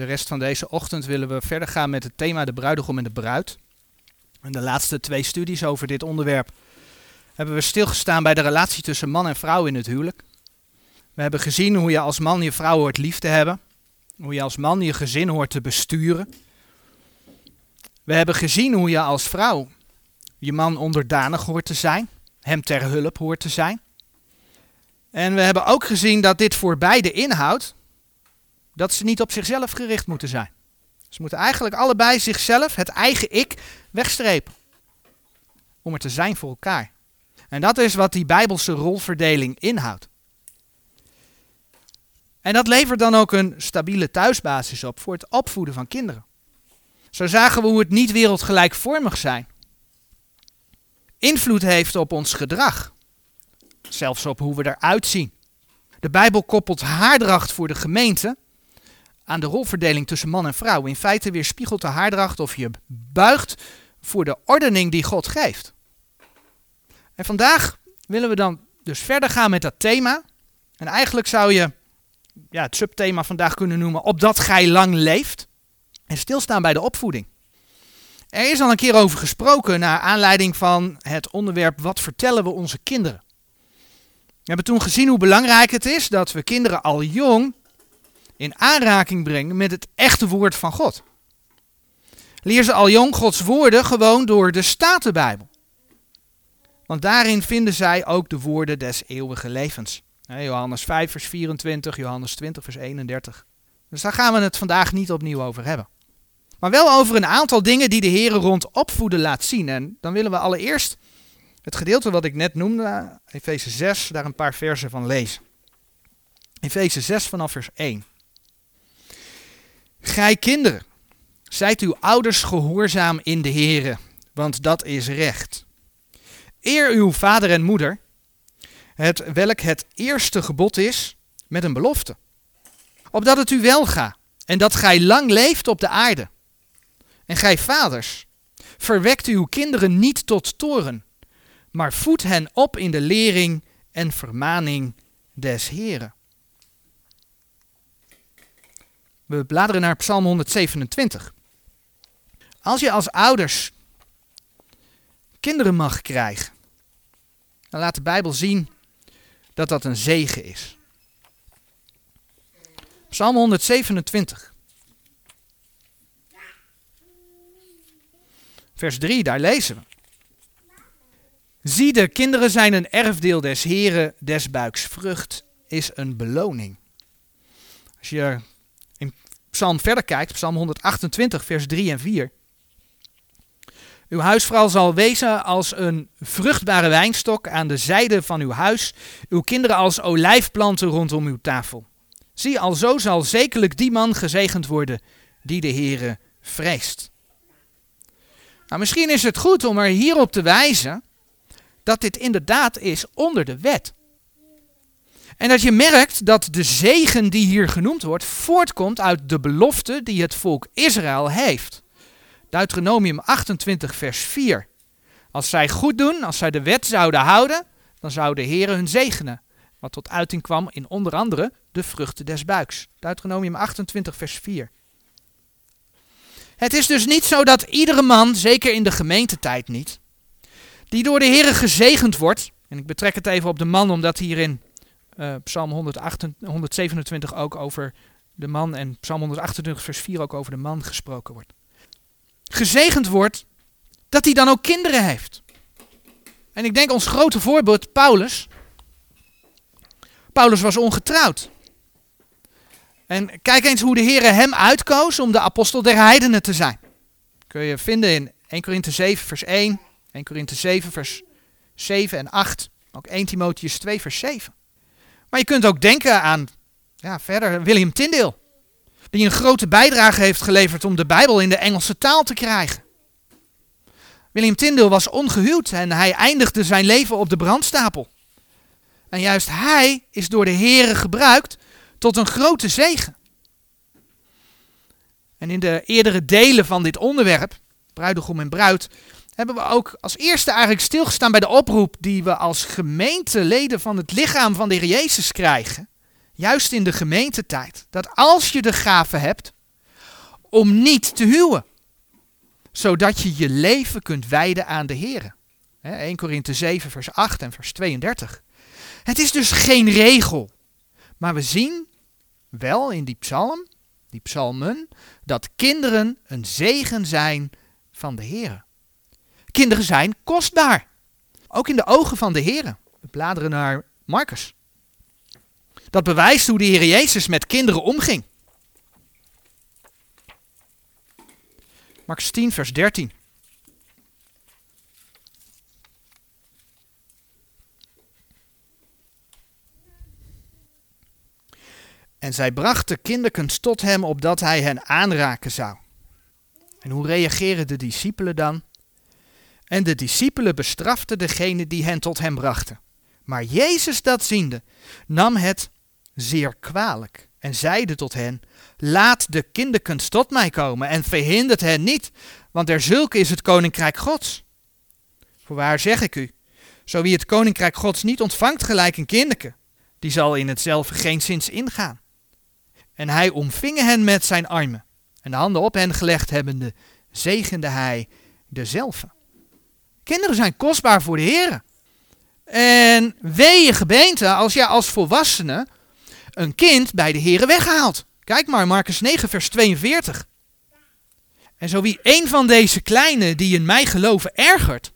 De rest van deze ochtend willen we verder gaan met het thema de bruidegom en de bruid. In de laatste twee studies over dit onderwerp hebben we stilgestaan bij de relatie tussen man en vrouw in het huwelijk. We hebben gezien hoe je als man je vrouw hoort lief te hebben, hoe je als man je gezin hoort te besturen. We hebben gezien hoe je als vrouw je man onderdanig hoort te zijn, hem ter hulp hoort te zijn. En we hebben ook gezien dat dit voor beide inhoudt dat ze niet op zichzelf gericht moeten zijn. Ze moeten eigenlijk allebei zichzelf, het eigen ik, wegstrepen. Om er te zijn voor elkaar. En dat is wat die bijbelse rolverdeling inhoudt. En dat levert dan ook een stabiele thuisbasis op voor het opvoeden van kinderen. Zo zagen we hoe het niet wereldgelijkvormig zijn invloed heeft op ons gedrag. Zelfs op hoe we eruit zien. De Bijbel koppelt haardracht voor de gemeente aan de rolverdeling tussen man en vrouw. In feite weerspiegelt de haardracht of je buigt voor de ordening die God geeft. En vandaag willen we dan dus verder gaan met dat thema. En eigenlijk zou je ja, het subthema vandaag kunnen noemen opdat gij lang leeft. En stilstaan bij de opvoeding. Er is al een keer over gesproken naar aanleiding van het onderwerp wat vertellen we onze kinderen. We hebben toen gezien hoe belangrijk het is dat we kinderen al jong in aanraking brengen met het echte woord van God. Leer ze al jong Gods woorden gewoon door de Statenbijbel. Want daarin vinden zij ook de woorden des eeuwige levens. Johannes 5 vers 24, Johannes 20 vers 31. Dus daar gaan we het vandaag niet opnieuw over hebben. Maar wel over een aantal dingen die de Heer rond opvoeden laat zien. En dan willen we allereerst het gedeelte wat ik net noemde, Efeze 6, daar een paar versen van lezen. Efeze 6 vanaf vers 1. Gij kinderen, zijt uw ouders gehoorzaam in de Here, want dat is recht. Eer uw vader en moeder, het welk het eerste gebod is, met een belofte. Opdat het u wel gaat en dat gij lang leeft op de aarde. En gij vaders, verwekt uw kinderen niet tot toren, maar voed hen op in de lering en vermaning des Heren. We bladeren naar Psalm 127. Als je als ouders kinderen mag krijgen, dan laat de Bijbel zien dat dat een zegen is. Psalm 127. Vers 3, daar lezen we. Zie, de kinderen zijn een erfdeel des Heren, des buiks vrucht is een beloning. Als je Psalm verder kijkt, Psalm 128, vers 3 en 4. Uw huisvrouw zal wezen als een vruchtbare wijnstok aan de zijde van uw huis, uw kinderen als olijfplanten rondom uw tafel. Zie, alzo zal zekerlijk die man gezegend worden die de Heere vreest. Nou, misschien is het goed om er hierop te wijzen dat dit inderdaad is onder de wet. En dat je merkt dat de zegen die hier genoemd wordt voortkomt uit de belofte die het volk Israël heeft. Deuteronomium 28, vers 4. Als zij goed doen, als zij de wet zouden houden, dan zou de Heer hun zegenen. Wat tot uiting kwam in onder andere de vruchten des buiks. Deuteronomium 28, vers 4. Het is dus niet zo dat iedere man, zeker in de gemeentetijd niet, die door de Heer gezegend wordt, en ik betrek het even op de man omdat hier in uh, Psalm 127 ook over de man en Psalm 128 vers 4 ook over de man gesproken wordt. Gezegend wordt dat hij dan ook kinderen heeft. En ik denk ons grote voorbeeld Paulus. Paulus was ongetrouwd. En kijk eens hoe de Heer hem uitkoos om de apostel der heidenen te zijn. Kun je vinden in 1 Korinthe 7 vers 1, 1 Korinthe 7 vers 7 en 8, ook 1 Timotheus 2 vers 7. Maar je kunt ook denken aan, ja verder, William Tyndale. Die een grote bijdrage heeft geleverd om de Bijbel in de Engelse taal te krijgen. William Tyndale was ongehuwd en hij eindigde zijn leven op de brandstapel. En juist hij is door de Heere gebruikt tot een grote zegen. En in de eerdere delen van dit onderwerp, bruidegom en bruid, hebben we ook als eerste eigenlijk stilgestaan bij de oproep die we als gemeenteleden van het lichaam van de Heer Jezus krijgen. Juist in de gemeentetijd. Dat als je de gave hebt, om niet te huwen. Zodat je je leven kunt wijden aan de Heer. 1 Korinthe 7 vers 8 en vers 32. Het is dus geen regel. Maar we zien wel in die psalm, die psalmen, dat kinderen een zegen zijn van de Heer. Kinderen zijn kostbaar. Ook in de ogen van de Heer. We bladeren naar Marcus. Dat bewijst hoe de Heer Jezus met kinderen omging. Marcus 10, vers 13. En zij brachten kinderkens tot hem opdat hij hen aanraken zou. En hoe reageren de discipelen dan? En de discipelen bestraften degene die hen tot hem brachten. Maar Jezus dat ziende, nam het zeer kwalijk en zeide tot hen, laat de kinderkens tot mij komen en verhindert hen niet, want er zulke is het koninkrijk gods. Voorwaar zeg ik u, zo wie het koninkrijk gods niet ontvangt gelijk een kinderke, die zal in hetzelfde geen zins ingaan. En hij omving hen met zijn armen, en de handen op hen gelegd hebbende, zegende hij dezelfde. Kinderen zijn kostbaar voor de Heer. En wee je gebeente als je als volwassene een kind bij de Heer weghaalt. Kijk maar, Marcus 9, vers 42. En zo wie een van deze kleine die in mij geloven ergert,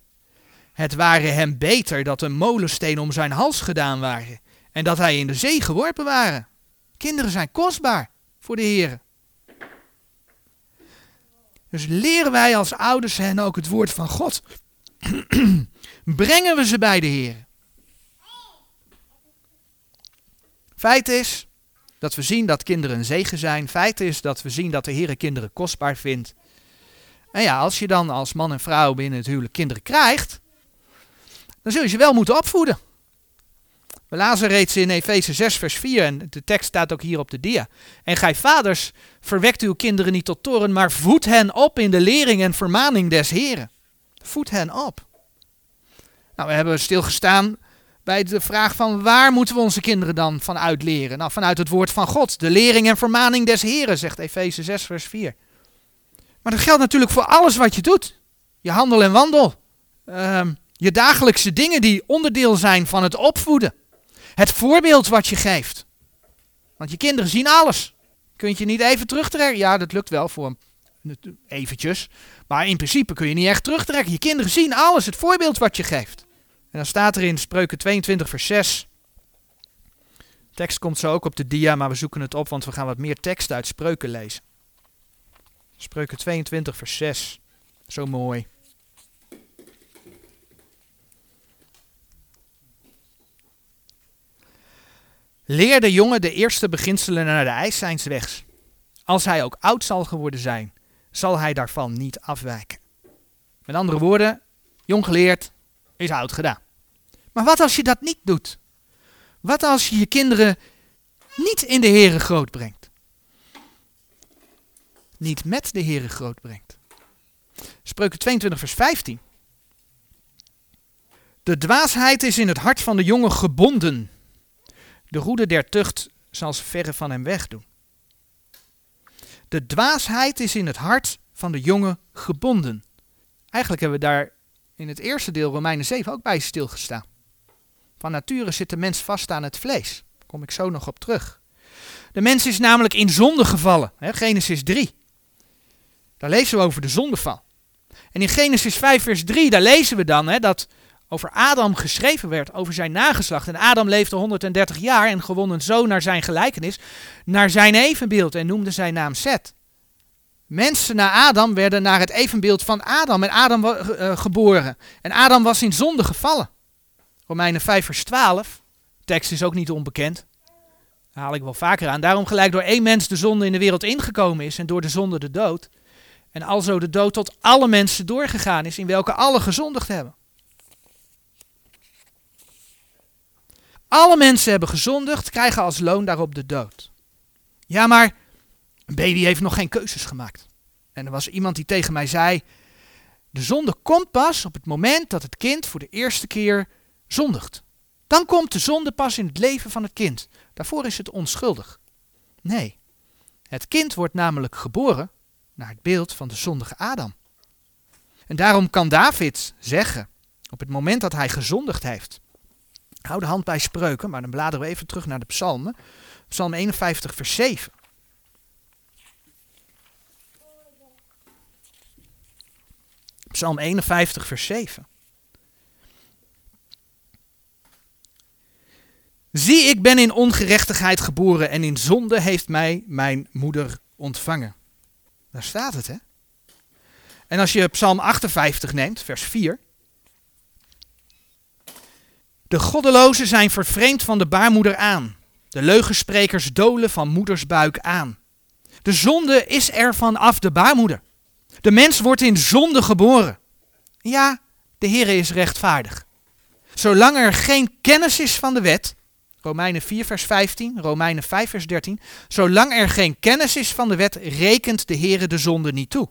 het ware hem beter dat een molensteen om zijn hals gedaan waren en dat hij in de zee geworpen waren. Kinderen zijn kostbaar voor de Heer. Dus leren wij als ouders hen ook het woord van God. Brengen we ze bij de Heer. Feit is dat we zien dat kinderen een zegen zijn. Feit is dat we zien dat de Heer kinderen kostbaar vindt. En ja, als je dan als man en vrouw binnen het huwelijk kinderen krijgt, dan zul je ze wel moeten opvoeden. We lazen reeds in Efeze 6, vers 4, en de tekst staat ook hier op de dia. En gij vaders, verwekt uw kinderen niet tot toren, maar voed hen op in de lering en vermaning des Heren. Voed hen op. Nou, we hebben stilgestaan bij de vraag van waar moeten we onze kinderen dan vanuit leren? Nou, vanuit het woord van God, de lering en vermaning des Heren, zegt Efeze 6, vers 4. Maar dat geldt natuurlijk voor alles wat je doet. Je handel en wandel. Uh, je dagelijkse dingen die onderdeel zijn van het opvoeden. Het voorbeeld wat je geeft. Want je kinderen zien alles. Kun je niet even terugtrekken? Ja, dat lukt wel voor eventjes. Maar in principe kun je niet echt terugtrekken. Je kinderen zien alles, het voorbeeld wat je geeft. En dan staat er in Spreuken 22 vers 6. De tekst komt zo ook op de dia, maar we zoeken het op, want we gaan wat meer tekst uit Spreuken lezen. Spreuken 22 vers 6. Zo mooi. Leer de jongen de eerste beginselen naar de ijs zijns wegs. Als hij ook oud zal geworden zijn, zal hij daarvan niet afwijken. Met andere woorden, jong geleerd is oud gedaan. Maar wat als je dat niet doet? Wat als je je kinderen niet in de Here groot brengt? Niet met de Here groot brengt. Spreuken 22 vers 15. De dwaasheid is in het hart van de jongen gebonden. De roede der tucht zal ze verre van hem wegdoen. De dwaasheid is in het hart van de jongen gebonden. Eigenlijk hebben we daar in het eerste deel Romeinen 7 ook bij stilgestaan. Van nature zit de mens vast aan het vlees. Daar kom ik zo nog op terug. De mens is namelijk in zonde gevallen. Hè, Genesis 3. Daar lezen we over de zondeval. En in Genesis 5 vers 3, daar lezen we dan hè, dat over Adam geschreven werd, over zijn nageslacht. En Adam leefde 130 jaar en gewon een zoon naar zijn gelijkenis, naar zijn evenbeeld en noemde zijn naam Seth. Mensen na Adam werden naar het evenbeeld van Adam en Adam uh, geboren. En Adam was in zonde gevallen. Romeinen 5 vers 12. Tekst is ook niet onbekend. Haal ik wel vaker aan. Daarom gelijk door één mens de zonde in de wereld ingekomen is en door de zonde de dood. En alzo de dood tot alle mensen doorgegaan is, in welke alle gezondigd hebben. Alle mensen hebben gezondigd, krijgen als loon daarop de dood. Ja, maar een baby heeft nog geen keuzes gemaakt. En er was iemand die tegen mij zei: De zonde komt pas op het moment dat het kind voor de eerste keer zondigt. Dan komt de zonde pas in het leven van het kind. Daarvoor is het onschuldig. Nee, het kind wordt namelijk geboren naar het beeld van de zondige Adam. En daarom kan David zeggen, op het moment dat hij gezondigd heeft, hou de hand bij spreuken, maar dan bladeren we even terug naar de psalmen. Psalm 51, vers 7. Psalm 51, vers 7. Zie, ik ben in ongerechtigheid geboren en in zonde heeft mij mijn moeder ontvangen. Daar staat het, hè? En als je Psalm 58 neemt, vers 4. De goddelozen zijn vervreemd van de baarmoeder aan. De leugensprekers dolen van moedersbuik aan. De zonde is er vanaf de baarmoeder. De mens wordt in zonde geboren. Ja, de Heer is rechtvaardig. Zolang er geen kennis is van de wet, Romeinen 4 vers 15, Romeinen 5 vers 13, zolang er geen kennis is van de wet, rekent de Heer de zonde niet toe.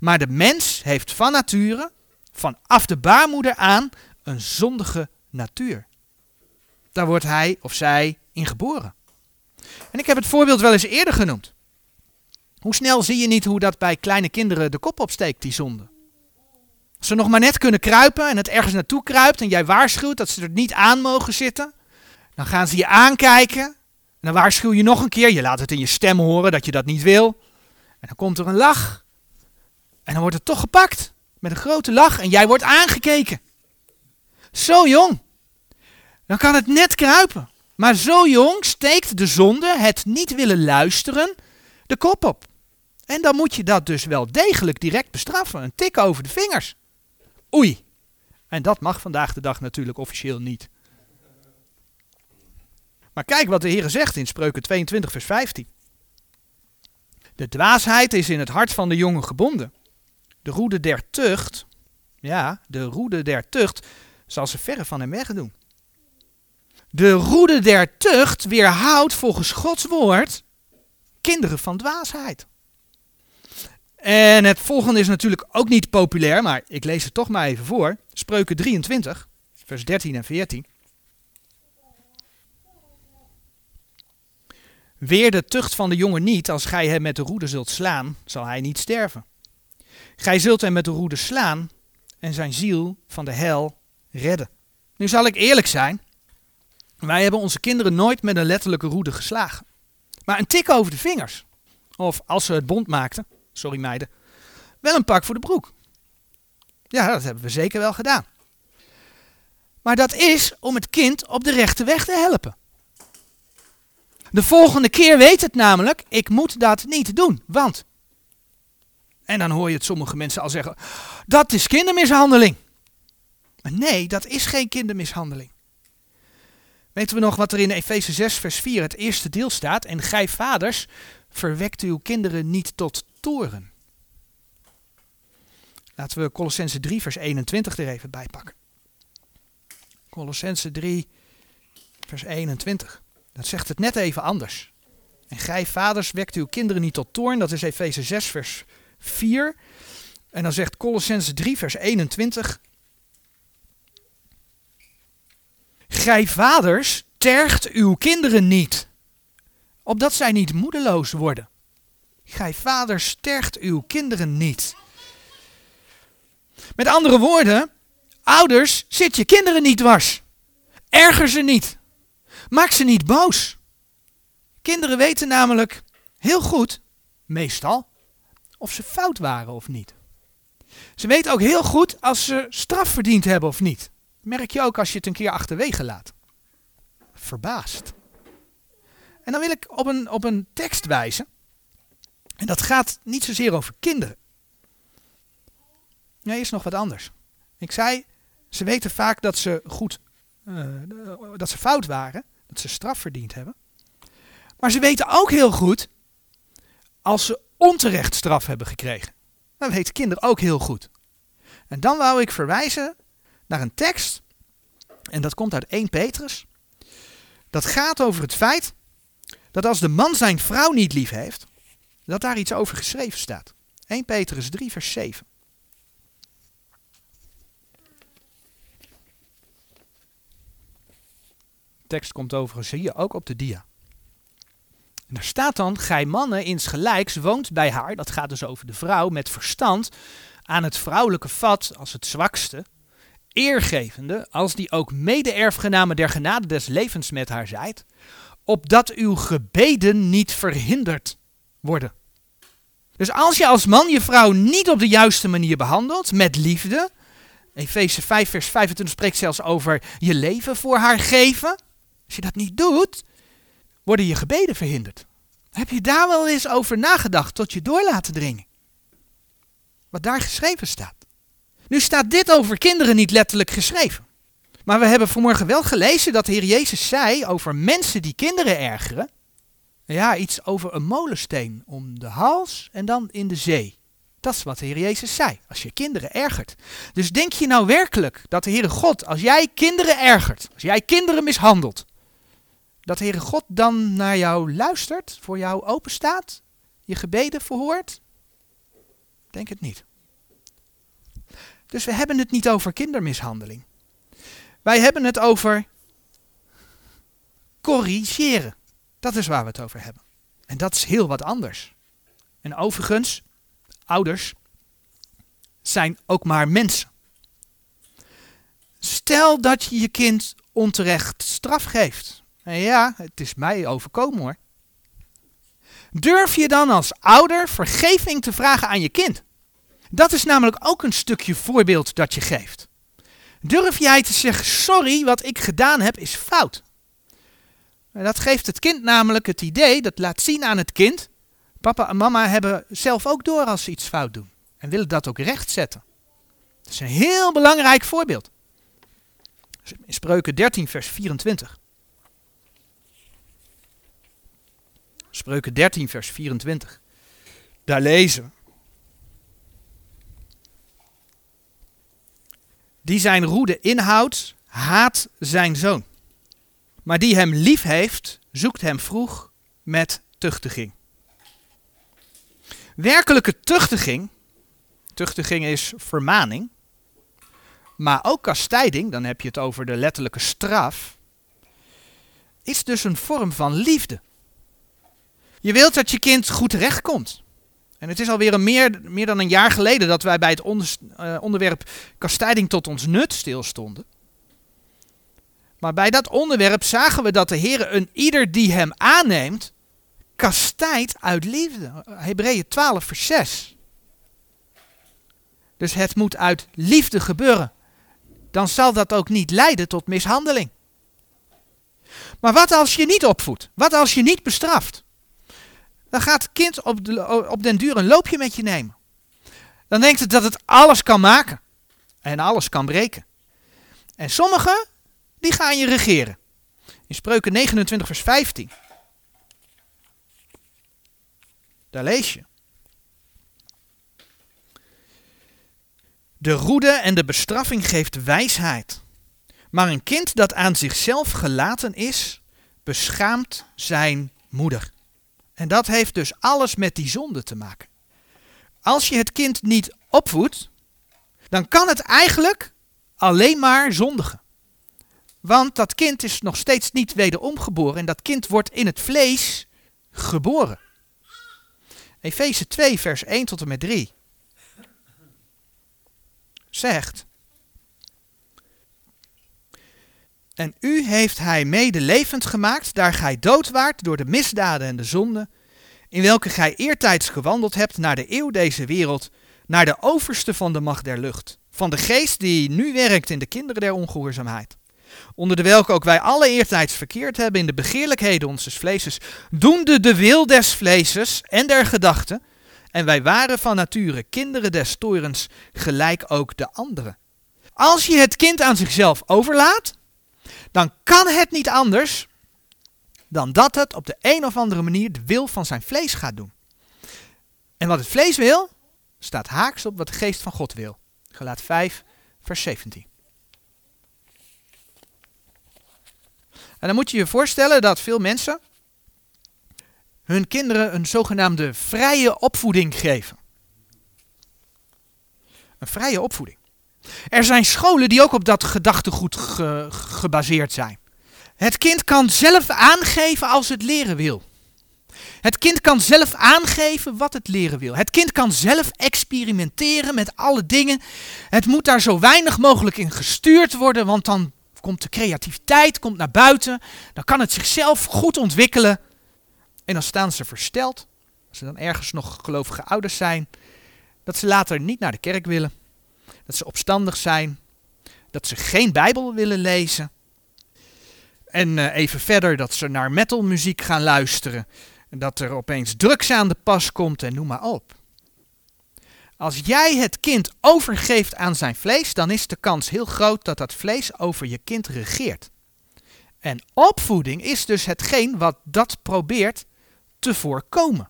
Maar de mens heeft van nature, vanaf de baarmoeder aan, een zondige natuur. Daar wordt hij of zij in geboren. En ik heb het voorbeeld wel eens eerder genoemd. Hoe snel zie je niet hoe dat bij kleine kinderen de kop opsteekt, die zonde? Als ze nog maar net kunnen kruipen en het ergens naartoe kruipt en jij waarschuwt dat ze er niet aan mogen zitten, dan gaan ze je aankijken en dan waarschuw je nog een keer, je laat het in je stem horen dat je dat niet wil. En dan komt er een lach en dan wordt het toch gepakt met een grote lach en jij wordt aangekeken. Zo jong. Dan kan het net kruipen. Maar zo jong steekt de zonde, het niet willen luisteren, de kop op. En dan moet je dat dus wel degelijk direct bestraffen. Een tik over de vingers. Oei. En dat mag vandaag de dag natuurlijk officieel niet. Maar kijk wat de Heer zegt in Spreuken 22, vers 15. De dwaasheid is in het hart van de jongen gebonden. De roede der tucht, ja, de roede der tucht, zal ze verre van hem wegdoen. De roede der tucht weerhoudt volgens Gods woord kinderen van dwaasheid. En het volgende is natuurlijk ook niet populair, maar ik lees het toch maar even voor. Spreuken 23, vers 13 en 14. Weer de tucht van de jongen niet, als gij hem met de roede zult slaan, zal hij niet sterven. Gij zult hem met de roede slaan en zijn ziel van de hel redden. Nu zal ik eerlijk zijn, wij hebben onze kinderen nooit met een letterlijke roede geslagen. Maar een tik over de vingers. Of als ze het bond maakten, sorry meiden, wel een pak voor de broek. Ja, dat hebben we zeker wel gedaan. Maar dat is om het kind op de rechte weg te helpen. De volgende keer weet het namelijk, ik moet dat niet doen, want. En dan hoor je het sommige mensen al zeggen, dat is kindermishandeling. Maar nee, dat is geen kindermishandeling. Weten we nog wat er in Efeze 6 vers 4 het eerste deel staat? En gij vaders, verwekt uw kinderen niet tot toren. Laten we Colossense 3 vers 21 er even bij pakken. Colossense 3 vers 21. Dat zegt het net even anders. En gij vaders wekt uw kinderen niet tot toorn. Dat is Efeze 6 vers 4. En dan zegt Colossense 3 vers 21. Gij vaders tergt uw kinderen niet, opdat zij niet moedeloos worden. Gij vaders tergt uw kinderen niet. Met andere woorden, ouders, zit je kinderen niet dwars. Erger ze niet. Maak ze niet boos. Kinderen weten namelijk heel goed, meestal, of ze fout waren of niet. Ze weten ook heel goed als ze straf verdiend hebben of niet. Merk je ook als je het een keer achterwege laat. Verbaasd. En dan wil ik op een, op een tekst wijzen. En dat gaat niet zozeer over kinderen. Nee, is nog wat anders. Ik zei, ze weten vaak dat ze goed, uh, dat ze fout waren dat ze straf verdiend hebben. Maar ze weten ook heel goed als ze onterecht straf hebben gekregen. Dat weten kinderen ook heel goed. En dan wou ik verwijzen naar een tekst, en dat komt uit 1 Petrus. Dat gaat over het feit dat als de man zijn vrouw niet lief heeft, dat daar iets over geschreven staat. 1 Petrus 3, vers 7. tekst komt overigens hier ook op de dia. En daar staat dan, gij mannen insgelijks woont bij haar, dat gaat dus over de vrouw, met verstand aan het vrouwelijke vat als het zwakste, eergevende, als die ook mede-erfgename der genade des levens met haar zijt, opdat uw gebeden niet verhinderd worden. Dus als je als man je vrouw niet op de juiste manier behandelt, met liefde, Efeze 5 vers 25 spreekt zelfs over je leven voor haar geven. Als je dat niet doet, worden je gebeden verhinderd. Heb je daar wel eens over nagedacht tot je door laten dringen? Wat daar geschreven staat. Nu staat dit over kinderen niet letterlijk geschreven. Maar we hebben vanmorgen wel gelezen dat de Heer Jezus zei over mensen die kinderen ergeren. Ja, iets over een molensteen om de hals en dan in de zee. Dat is wat de Heer Jezus zei, als je kinderen ergert. Dus denk je nou werkelijk dat de Heere God, als jij kinderen ergert, als jij kinderen mishandelt, dat de Heere God dan naar jou luistert, voor jou openstaat, je gebeden verhoort? Denk het niet. Dus we hebben het niet over kindermishandeling. Wij hebben het over corrigeren. Dat is waar we het over hebben. En dat is heel wat anders. En overigens, ouders zijn ook maar mensen. Stel dat je je kind onterecht straf geeft. En ja, het is mij overkomen hoor. Durf je dan als ouder vergeving te vragen aan je kind? Dat is namelijk ook een stukje voorbeeld dat je geeft. Durf jij te zeggen: sorry, wat ik gedaan heb is fout. Dat geeft het kind namelijk het idee, dat laat zien aan het kind. Papa en mama hebben zelf ook door als ze iets fout doen. En willen dat ook rechtzetten. Dat is een heel belangrijk voorbeeld. Spreuken 13, vers 24. Spreuken 13, vers 24. Daar lezen we. Die zijn roede inhoudt, haat zijn zoon. Maar die hem lief heeft, zoekt hem vroeg met tuchtiging. Werkelijke tuchtiging, tuchtiging is vermaning, maar ook kastijding, dan heb je het over de letterlijke straf, is dus een vorm van liefde. Je wilt dat je kind goed terechtkomt. En het is alweer een meer, meer dan een jaar geleden dat wij bij het uh, onderwerp kastijding tot ons nut stilstonden. Maar bij dat onderwerp zagen we dat de Heer een ieder die hem aanneemt, kastijdt uit liefde. Hebreeën 12 vers 6. Dus het moet uit liefde gebeuren. Dan zal dat ook niet leiden tot mishandeling. Maar wat als je niet opvoedt? Wat als je niet bestraft? Dan gaat het kind op, op den duur een loopje met je nemen. Dan denkt het dat het alles kan maken. En alles kan breken. En sommigen, die gaan je regeren. In Spreuken 29 vers 15. Daar lees je. De roede en de bestraffing geeft wijsheid. Maar een kind dat aan zichzelf gelaten is, beschaamt zijn moeder. En dat heeft dus alles met die zonde te maken. Als je het kind niet opvoedt, dan kan het eigenlijk alleen maar zondigen. Want dat kind is nog steeds niet wederom geboren en dat kind wordt in het vlees geboren. Efeze 2, vers 1 tot en met 3 zegt. En u heeft hij mede levend gemaakt, daar gij dood waart door de misdaden en de zonden, in welke gij eertijds gewandeld hebt naar de eeuw deze wereld, naar de overste van de macht der lucht, van de geest die nu werkt in de kinderen der ongehoorzaamheid. Onder de welke ook wij alle eertijds verkeerd hebben in de begeerlijkheden onzes vleeses, doende de wil des vleeses en der gedachten, en wij waren van nature kinderen des torens, gelijk ook de anderen. Als je het kind aan zichzelf overlaat, dan kan het niet anders dan dat het op de een of andere manier de wil van zijn vlees gaat doen. En wat het vlees wil, staat haaks op wat de geest van God wil. Gelaat 5, vers 17. En dan moet je je voorstellen dat veel mensen hun kinderen een zogenaamde vrije opvoeding geven. Een vrije opvoeding. Er zijn scholen die ook op dat gedachtegoed gebaseerd zijn. Het kind kan zelf aangeven als het leren wil. Het kind kan zelf aangeven wat het leren wil. Het kind kan zelf experimenteren met alle dingen. Het moet daar zo weinig mogelijk in gestuurd worden, want dan komt de creativiteit komt naar buiten. Dan kan het zichzelf goed ontwikkelen. En dan staan ze versteld, als ze dan ergens nog gelovige ouders zijn, dat ze later niet naar de kerk willen. Dat ze opstandig zijn. Dat ze geen Bijbel willen lezen. En uh, even verder dat ze naar metalmuziek gaan luisteren. En dat er opeens drugs aan de pas komt en noem maar op. Als jij het kind overgeeft aan zijn vlees, dan is de kans heel groot dat dat vlees over je kind regeert. En opvoeding is dus hetgeen wat dat probeert te voorkomen.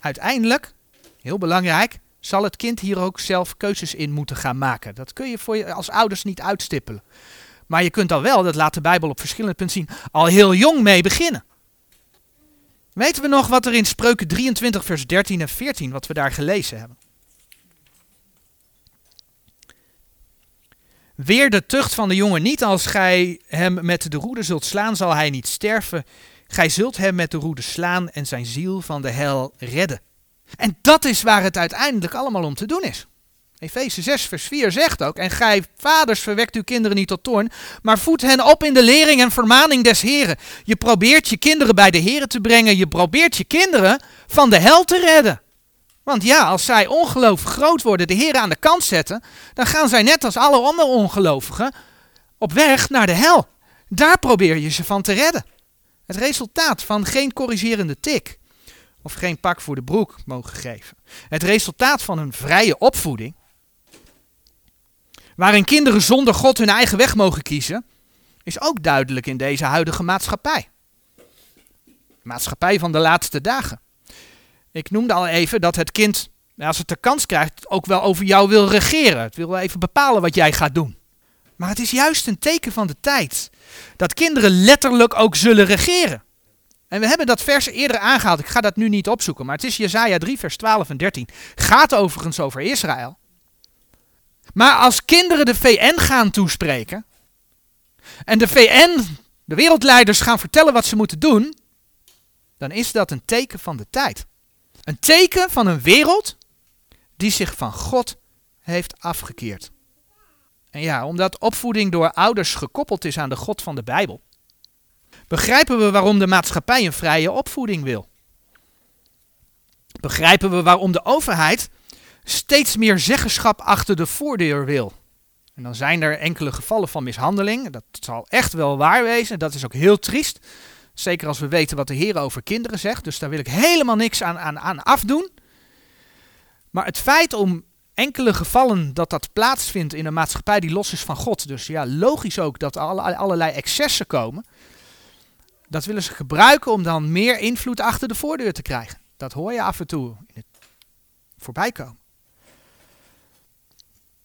Uiteindelijk, heel belangrijk, zal het kind hier ook zelf keuzes in moeten gaan maken. Dat kun je voor je als ouders niet uitstippelen. Maar je kunt al wel, dat laat de Bijbel op verschillende punten zien, al heel jong mee beginnen. Weten we nog wat er in Spreuken 23, vers 13 en 14, wat we daar gelezen hebben? Weer de tucht van de jongen niet, als gij hem met de roede zult slaan, zal hij niet sterven. Gij zult hem met de roede slaan en zijn ziel van de hel redden. En dat is waar het uiteindelijk allemaal om te doen is. Efeze 6, vers 4 zegt ook: En gij, vaders, verwekt uw kinderen niet tot toorn, maar voed hen op in de lering en vermaning des Heren. Je probeert je kinderen bij de Heren te brengen, je probeert je kinderen van de hel te redden. Want ja, als zij ongelovig groot worden, de Heren aan de kant zetten, dan gaan zij net als alle andere ongelovigen op weg naar de hel. Daar probeer je ze van te redden. Het resultaat van geen corrigerende tik of geen pak voor de broek mogen geven. Het resultaat van een vrije opvoeding waarin kinderen zonder God hun eigen weg mogen kiezen, is ook duidelijk in deze huidige maatschappij. Maatschappij van de laatste dagen. Ik noemde al even dat het kind, als het de kans krijgt, ook wel over jou wil regeren. Het wil wel even bepalen wat jij gaat doen. Maar het is juist een teken van de tijd dat kinderen letterlijk ook zullen regeren. En we hebben dat vers eerder aangehaald. Ik ga dat nu niet opzoeken, maar het is Jesaja 3, vers 12 en 13. Gaat overigens over Israël. Maar als kinderen de VN gaan toespreken en de VN, de wereldleiders gaan vertellen wat ze moeten doen, dan is dat een teken van de tijd. Een teken van een wereld die zich van God heeft afgekeerd. En ja, omdat opvoeding door ouders gekoppeld is aan de God van de Bijbel, begrijpen we waarom de maatschappij een vrije opvoeding wil. Begrijpen we waarom de overheid steeds meer zeggenschap achter de voordeur wil. En dan zijn er enkele gevallen van mishandeling. Dat zal echt wel waar wezen. Dat is ook heel triest. Zeker als we weten wat de Heer over kinderen zegt. Dus daar wil ik helemaal niks aan, aan, aan afdoen. Maar het feit om enkele gevallen dat dat plaatsvindt in een maatschappij die los is van God. Dus ja, logisch ook dat alle, allerlei excessen komen. Dat willen ze gebruiken om dan meer invloed achter de voordeur te krijgen. Dat hoor je af en toe in het voorbij komen.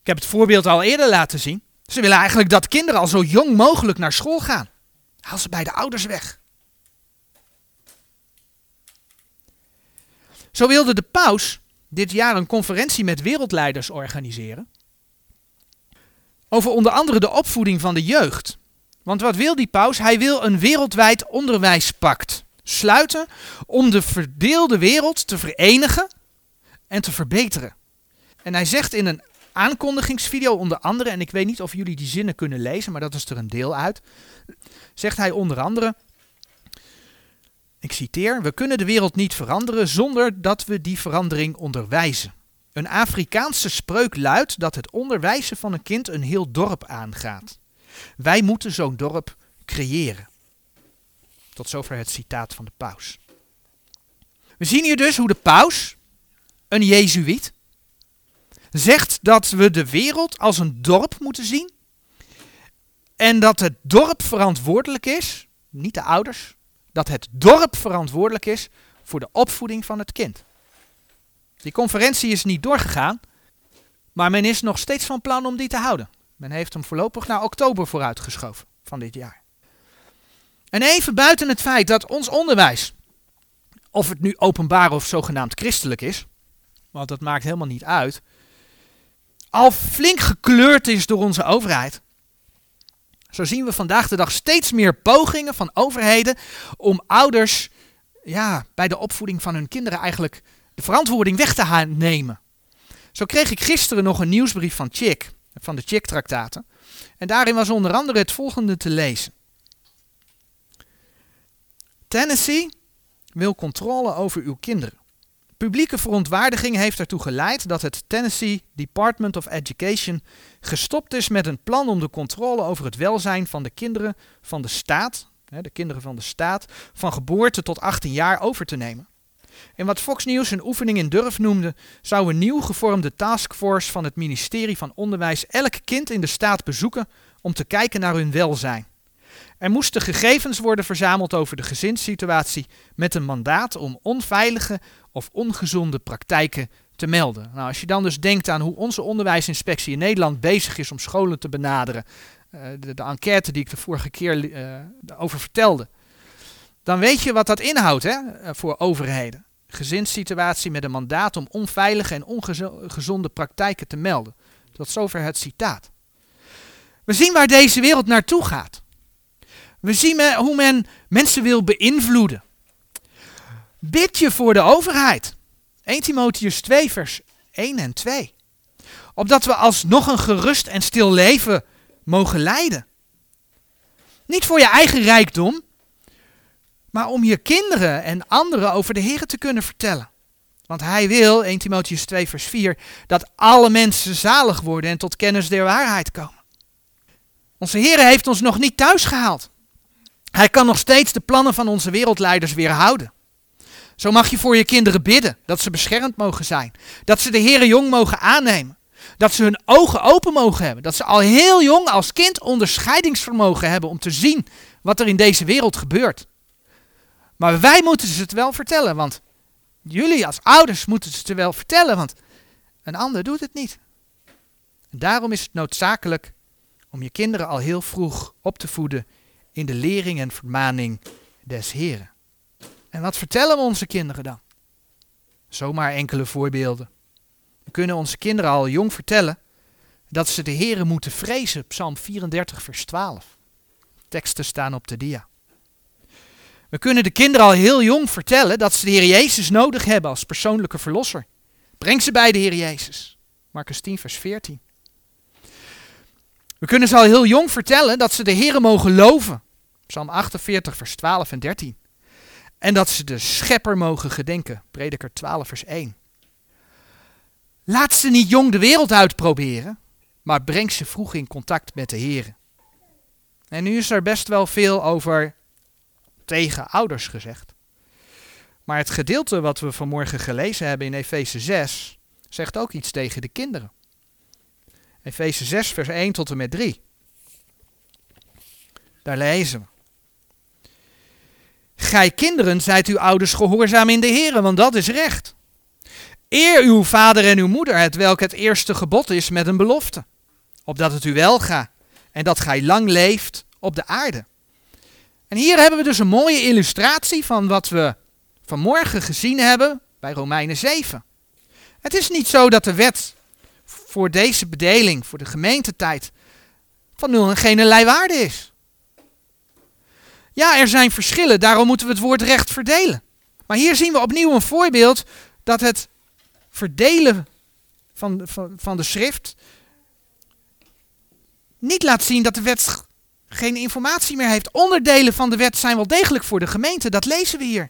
Ik heb het voorbeeld al eerder laten zien. Ze willen eigenlijk dat kinderen al zo jong mogelijk naar school gaan. Haal ze bij de ouders weg. Zo wilde de paus dit jaar een conferentie met wereldleiders organiseren. Over onder andere de opvoeding van de jeugd. Want wat wil die paus? Hij wil een wereldwijd onderwijspact sluiten om de verdeelde wereld te verenigen en te verbeteren. En hij zegt in een aankondigingsvideo onder andere, en ik weet niet of jullie die zinnen kunnen lezen, maar dat is er een deel uit, zegt hij onder andere, ik citeer, we kunnen de wereld niet veranderen zonder dat we die verandering onderwijzen. Een Afrikaanse spreuk luidt dat het onderwijzen van een kind een heel dorp aangaat. Wij moeten zo'n dorp creëren. Tot zover het citaat van de paus. We zien hier dus hoe de paus, een Jezuïet, zegt dat we de wereld als een dorp moeten zien. En dat het dorp verantwoordelijk is, niet de ouders, dat het dorp verantwoordelijk is voor de opvoeding van het kind. Die conferentie is niet doorgegaan, maar men is nog steeds van plan om die te houden. Men heeft hem voorlopig naar oktober vooruitgeschoven van dit jaar. En even buiten het feit dat ons onderwijs, of het nu openbaar of zogenaamd christelijk is, want dat maakt helemaal niet uit, al flink gekleurd is door onze overheid. Zo zien we vandaag de dag steeds meer pogingen van overheden om ouders ja, bij de opvoeding van hun kinderen eigenlijk de verantwoording weg te nemen. Zo kreeg ik gisteren nog een nieuwsbrief van Chick, van de Chick-traktaten. En daarin was onder andere het volgende te lezen. Tennessee wil controle over uw kinderen. Publieke verontwaardiging heeft ertoe geleid dat het Tennessee Department of Education gestopt is met een plan om de controle over het welzijn van de kinderen van de staat, de kinderen van de staat, van geboorte tot 18 jaar over te nemen. In wat Fox News een oefening in durf noemde, zou een nieuw gevormde taskforce van het ministerie van Onderwijs elk kind in de staat bezoeken om te kijken naar hun welzijn. Er moesten gegevens worden verzameld over de gezinssituatie met een mandaat om onveilige of ongezonde praktijken te melden. Nou, als je dan dus denkt aan hoe onze onderwijsinspectie in Nederland bezig is om scholen te benaderen, uh, de, enquête die ik de vorige keer uh, over vertelde, dan weet je wat dat inhoudt hè, eh, voor overheden. Gezinssituatie met een mandaat om onveilige en ongezonde praktijken te melden. Tot zover het citaat. We zien waar deze wereld naartoe gaat. We zien hoe men mensen wil beïnvloeden. Bid je voor de overheid. 1 Timotheus 2 vers 1 en 2. Opdat we alsnog een gerust en stil leven mogen leiden. Niet voor je eigen rijkdom, maar om je kinderen en anderen over de Heer te kunnen vertellen. Want hij wil, 1 Timotheus 2 vers 4, dat alle mensen zalig worden en tot kennis der waarheid komen. Onze Heer heeft ons nog niet thuis gehaald. Hij kan nog steeds de plannen van onze wereldleiders weerhouden. Zo mag je voor je kinderen bidden dat ze beschermd mogen zijn. Dat ze de Heere jong mogen aannemen. Dat ze hun ogen open mogen hebben. Dat ze al heel jong als kind onderscheidingsvermogen hebben om te zien wat er in deze wereld gebeurt. Maar wij moeten ze het wel vertellen, want jullie als ouders moeten ze het wel vertellen, want een ander doet het niet. En daarom is het noodzakelijk om je kinderen al heel vroeg op te voeden in de lering en vermaning des Heren. En wat vertellen we onze kinderen dan? Zomaar enkele voorbeelden. We kunnen onze kinderen al jong vertellen dat ze de Heren moeten vrezen. Psalm 34, vers 12. Teksten staan op de dia. We kunnen de kinderen al heel jong vertellen dat ze de Heer Jezus nodig hebben als persoonlijke verlosser. Breng ze bij de Heer Jezus. Marcus 10, vers 14. We kunnen ze al heel jong vertellen dat ze de Heer mogen loven. Psalm 48, vers 12 en 13. En dat ze de schepper mogen gedenken. Prediker 12, vers 1. Laat ze niet jong de wereld uitproberen, maar breng ze vroeg in contact met de Heer. En nu is er best wel veel over tegen ouders gezegd. Maar het gedeelte wat we vanmorgen gelezen hebben in Efeze 6 zegt ook iets tegen de kinderen. Efeze 6, vers 1 tot en met 3. Daar lezen we. Gij kinderen, zijt uw ouders gehoorzaam in de Heer, want dat is recht. Eer uw vader en uw moeder, het welk het eerste gebod is met een belofte, opdat het u wel gaat en dat gij lang leeft op de aarde. En hier hebben we dus een mooie illustratie van wat we vanmorgen gezien hebben bij Romeinen 7. Het is niet zo dat de wet voor deze bedeling, voor de gemeentetijd, van nul en geen waarde is. Ja, er zijn verschillen, daarom moeten we het woord recht verdelen. Maar hier zien we opnieuw een voorbeeld dat het verdelen van, van, van de schrift niet laat zien dat de wet geen informatie meer heeft. Onderdelen van de wet zijn wel degelijk voor de gemeente, dat lezen we hier.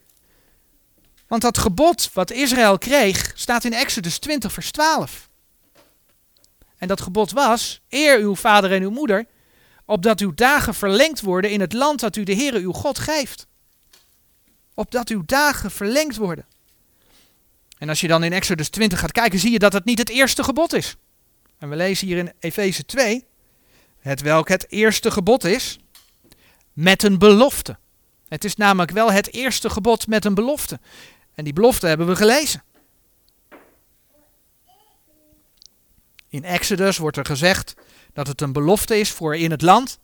Want dat gebod wat Israël kreeg, staat in Exodus 20, vers 12. En dat gebod was: eer uw vader en uw moeder, opdat uw dagen verlengd worden in het land dat u de Heere uw God geeft. Opdat uw dagen verlengd worden. En als je dan in Exodus 20 gaat kijken, zie je dat het niet het eerste gebod is. En we lezen hier in Efeze 2, het welk het eerste gebod is, met een belofte. Het is namelijk wel het eerste gebod met een belofte. En die belofte hebben we gelezen. In Exodus wordt er gezegd dat het een belofte is voor in het land.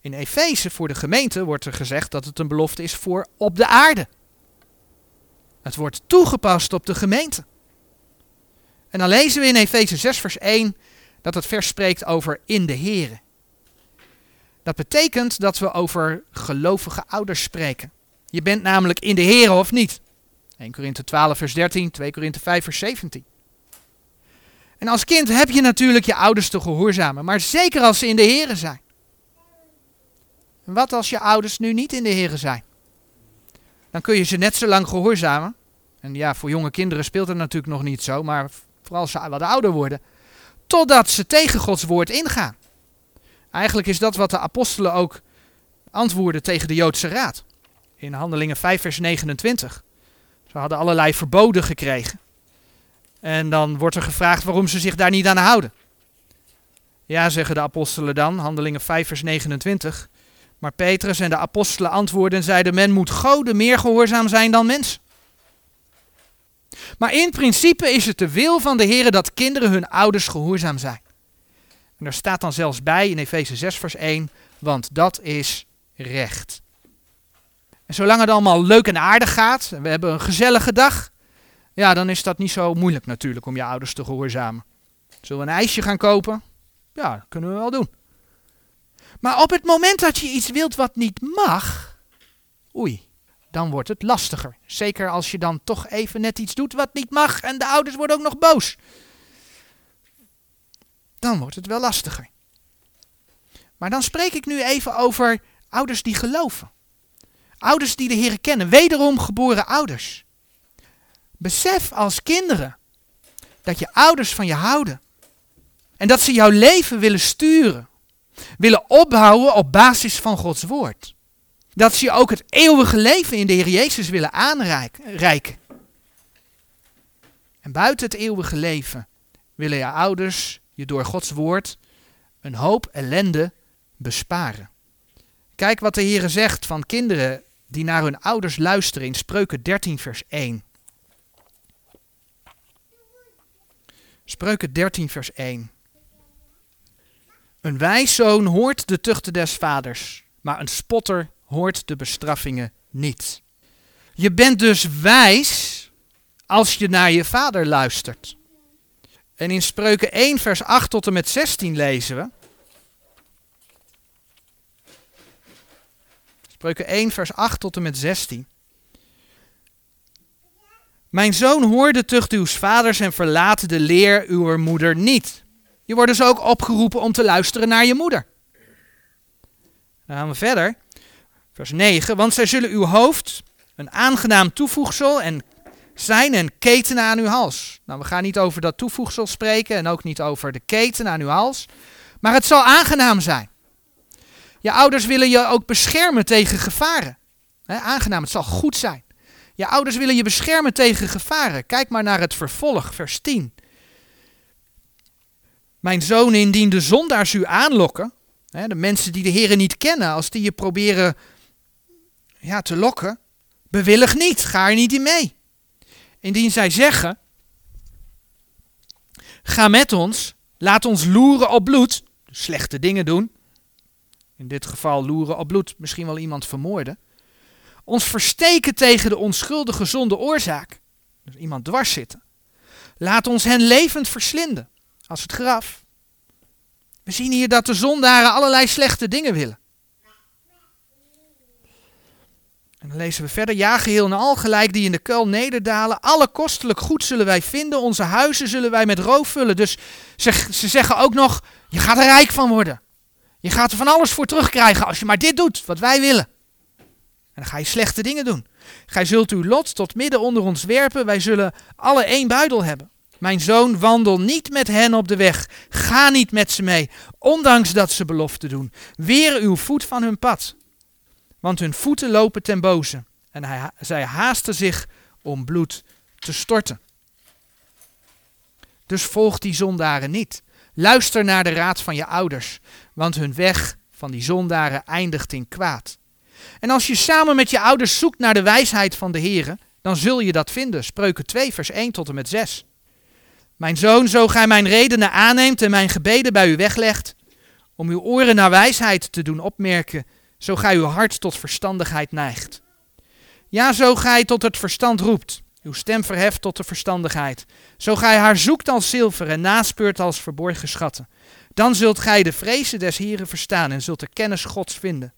In Efeze voor de gemeente wordt er gezegd dat het een belofte is voor op de aarde. Het wordt toegepast op de gemeente. En dan lezen we in Efeze 6 vers 1 dat het vers spreekt over in de Here. Dat betekent dat we over gelovige ouders spreken. Je bent namelijk in de Heer of niet. 1 Korinthe 12 vers 13, 2 Korinthe 5 vers 17. En als kind heb je natuurlijk je ouders te gehoorzamen, maar zeker als ze in de Heer zijn. Wat als je ouders nu niet in de Heer zijn? Dan kun je ze net zo lang gehoorzamen. En ja, voor jonge kinderen speelt het natuurlijk nog niet zo, maar vooral als ze wat ouder worden. Totdat ze tegen Gods woord ingaan. Eigenlijk is dat wat de apostelen ook antwoorden tegen de Joodse raad. In Handelingen 5, vers 29. Ze hadden allerlei verboden gekregen. En dan wordt er gevraagd waarom ze zich daar niet aan houden. Ja, zeggen de apostelen dan, Handelingen 5, vers 29. Maar Petrus en de apostelen antwoorden en zeiden: Men moet goden meer gehoorzaam zijn dan mensen. Maar in principe is het de wil van de Heer dat kinderen hun ouders gehoorzaam zijn. En er staat dan zelfs bij in Efeze 6, vers 1, want dat is recht. En zolang het allemaal leuk en aardig gaat, en we hebben een gezellige dag, ja, dan is dat niet zo moeilijk natuurlijk om je ouders te gehoorzamen. Zullen we een ijsje gaan kopen? Ja, dat kunnen we wel doen. Maar op het moment dat je iets wilt wat niet mag, oei, dan wordt het lastiger. Zeker als je dan toch even net iets doet wat niet mag en de ouders worden ook nog boos. Dan wordt het wel lastiger. Maar dan spreek ik nu even over ouders die geloven. Ouders die de Heer kennen, wederom geboren ouders. Besef als kinderen dat je ouders van je houden. En dat ze jouw leven willen sturen. Willen opbouwen op basis van Gods woord. Dat ze je ook het eeuwige leven in de Heer Jezus willen aanreiken. En buiten het eeuwige leven willen je ouders je door Gods woord een hoop ellende besparen. Kijk wat de Heer zegt van kinderen die naar hun ouders luisteren in Spreuken 13 vers 1. Spreuken 13 vers 1. Een wijszoon hoort de tuchten des vaders, maar een spotter hoort de bestraffingen niet. Je bent dus wijs als je naar je vader luistert. En in Spreuken 1, vers 8 tot en met 16 lezen we. Spreuken 1, vers 8 tot en met 16. Mijn zoon, hoor de tucht uws vaders en verlaat de leer uw moeder niet. Je wordt dus ook opgeroepen om te luisteren naar je moeder. Dan gaan we verder. Vers 9. Want zij zullen uw hoofd een aangenaam toevoegsel en zijn en ketenen aan uw hals. Nou, we gaan niet over dat toevoegsel spreken en ook niet over de keten aan uw hals. Maar het zal aangenaam zijn. Je ouders willen je ook beschermen tegen gevaren. aangenaam, het zal goed zijn. Je ouders willen je beschermen tegen gevaren. Kijk maar naar het vervolg, vers 10. Mijn zoon, indien de zondaars u aanlokken, de mensen die de Heer niet kennen, als die je proberen ja, te lokken, bewillig niet, ga er niet in mee. Indien zij zeggen, ga met ons, laat ons loeren op bloed, slechte dingen doen, in dit geval loeren op bloed, misschien wel iemand vermoorden, ons versteken tegen de onschuldige zonde oorzaak, dus iemand dwars zitten, laat ons hen levend verslinden, als het graf. We zien hier dat de zondaren allerlei slechte dingen willen. En dan lezen we verder. Ja, geheel en al gelijk die in de kuil nederdalen. Alle kostelijk goed zullen wij vinden. Onze huizen zullen wij met roof vullen. Dus ze, ze zeggen ook nog, je gaat er rijk van worden. Je gaat er van alles voor terugkrijgen als je maar dit doet wat wij willen. En dan ga je slechte dingen doen. Gij zult uw lot tot midden onder ons werpen. Wij zullen alle één buidel hebben. Mijn zoon, wandel niet met hen op de weg. Ga niet met ze mee, ondanks dat ze belofte doen. Weer uw voet van hun pad want hun voeten lopen ten boze en hij, zij haasten zich om bloed te storten. Dus volg die zondaren niet. Luister naar de raad van je ouders, want hun weg van die zondaren eindigt in kwaad. En als je samen met je ouders zoekt naar de wijsheid van de Heer, dan zul je dat vinden. Spreuken 2, vers 1 tot en met 6. Mijn zoon, zo gij mijn redenen aanneemt en mijn gebeden bij u weglegt, om uw oren naar wijsheid te doen opmerken zo gij uw hart tot verstandigheid neigt. Ja, zo gij tot het verstand roept, uw stem verheft tot de verstandigheid. Zo gij haar zoekt als zilver en naspeurt als verborgen schatten. Dan zult gij de vrezen des Heren verstaan en zult de kennis Gods vinden.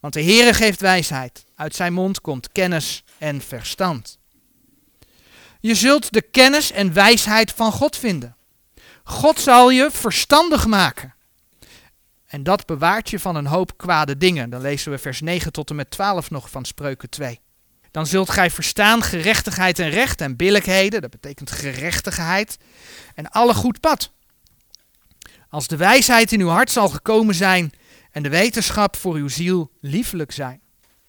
Want de Heere geeft wijsheid. Uit zijn mond komt kennis en verstand. Je zult de kennis en wijsheid van God vinden. God zal je verstandig maken. En dat bewaart je van een hoop kwade dingen. Dan lezen we vers 9 tot en met 12 nog van Spreuken 2. Dan zult gij verstaan gerechtigheid en recht en billijkheden, dat betekent gerechtigheid, en alle goed pad. Als de wijsheid in uw hart zal gekomen zijn en de wetenschap voor uw ziel liefelijk zijn,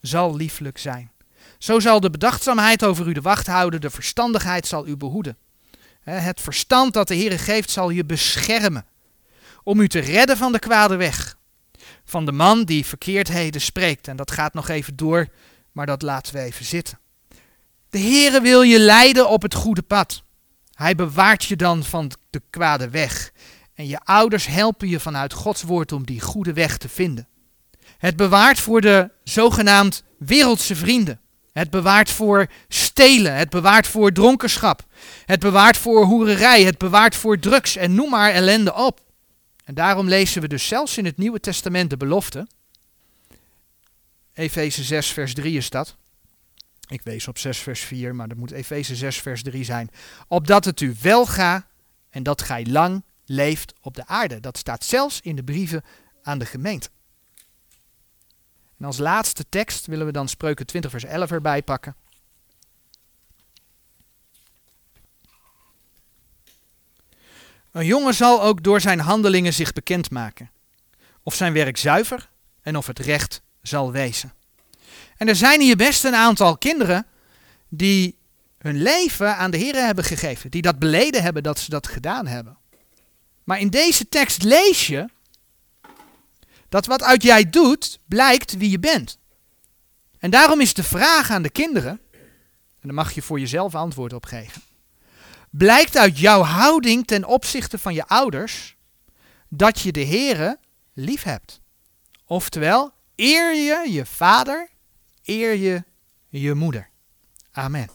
zal liefelijk zijn. Zo zal de bedachtzaamheid over u de wacht houden, de verstandigheid zal u behoeden. Het verstand dat de Heer geeft zal je beschermen, om u te redden van de kwade weg. Van de man die verkeerdheden spreekt. En dat gaat nog even door, maar dat laten we even zitten. De Heere wil je leiden op het goede pad. Hij bewaart je dan van de kwade weg. En je ouders helpen je vanuit Gods woord om die goede weg te vinden. Het bewaart voor de zogenaamd wereldse vrienden. Het bewaart voor stelen. Het bewaart voor dronkenschap. Het bewaart voor hoererij. Het bewaart voor drugs. En noem maar ellende op. En daarom lezen we dus zelfs in het Nieuwe Testament de belofte. Efeze 6, vers 3 is dat. Ik wees op 6, vers 4, maar dat moet Efeze 6, vers 3 zijn. Opdat het u wel gaat en dat gij lang leeft op de aarde. Dat staat zelfs in de brieven aan de gemeente. En als laatste tekst willen we dan Spreuken 20 vers 11 erbij pakken. Een jongen zal ook door zijn handelingen zich bekendmaken. Of zijn werk zuiver en of het recht zal wezen. En er zijn hier best een aantal kinderen die hun leven aan de Heer hebben gegeven. Die dat beleden hebben dat ze dat gedaan hebben. Maar in deze tekst lees je dat wat uit jij doet, blijkt wie je bent. En daarom is de vraag aan de kinderen, en daar mag je voor jezelf antwoord op geven. Blijkt uit jouw houding ten opzichte van je ouders dat je de Here lief hebt. Oftewel, eer je je vader, eer je je moeder. Amen.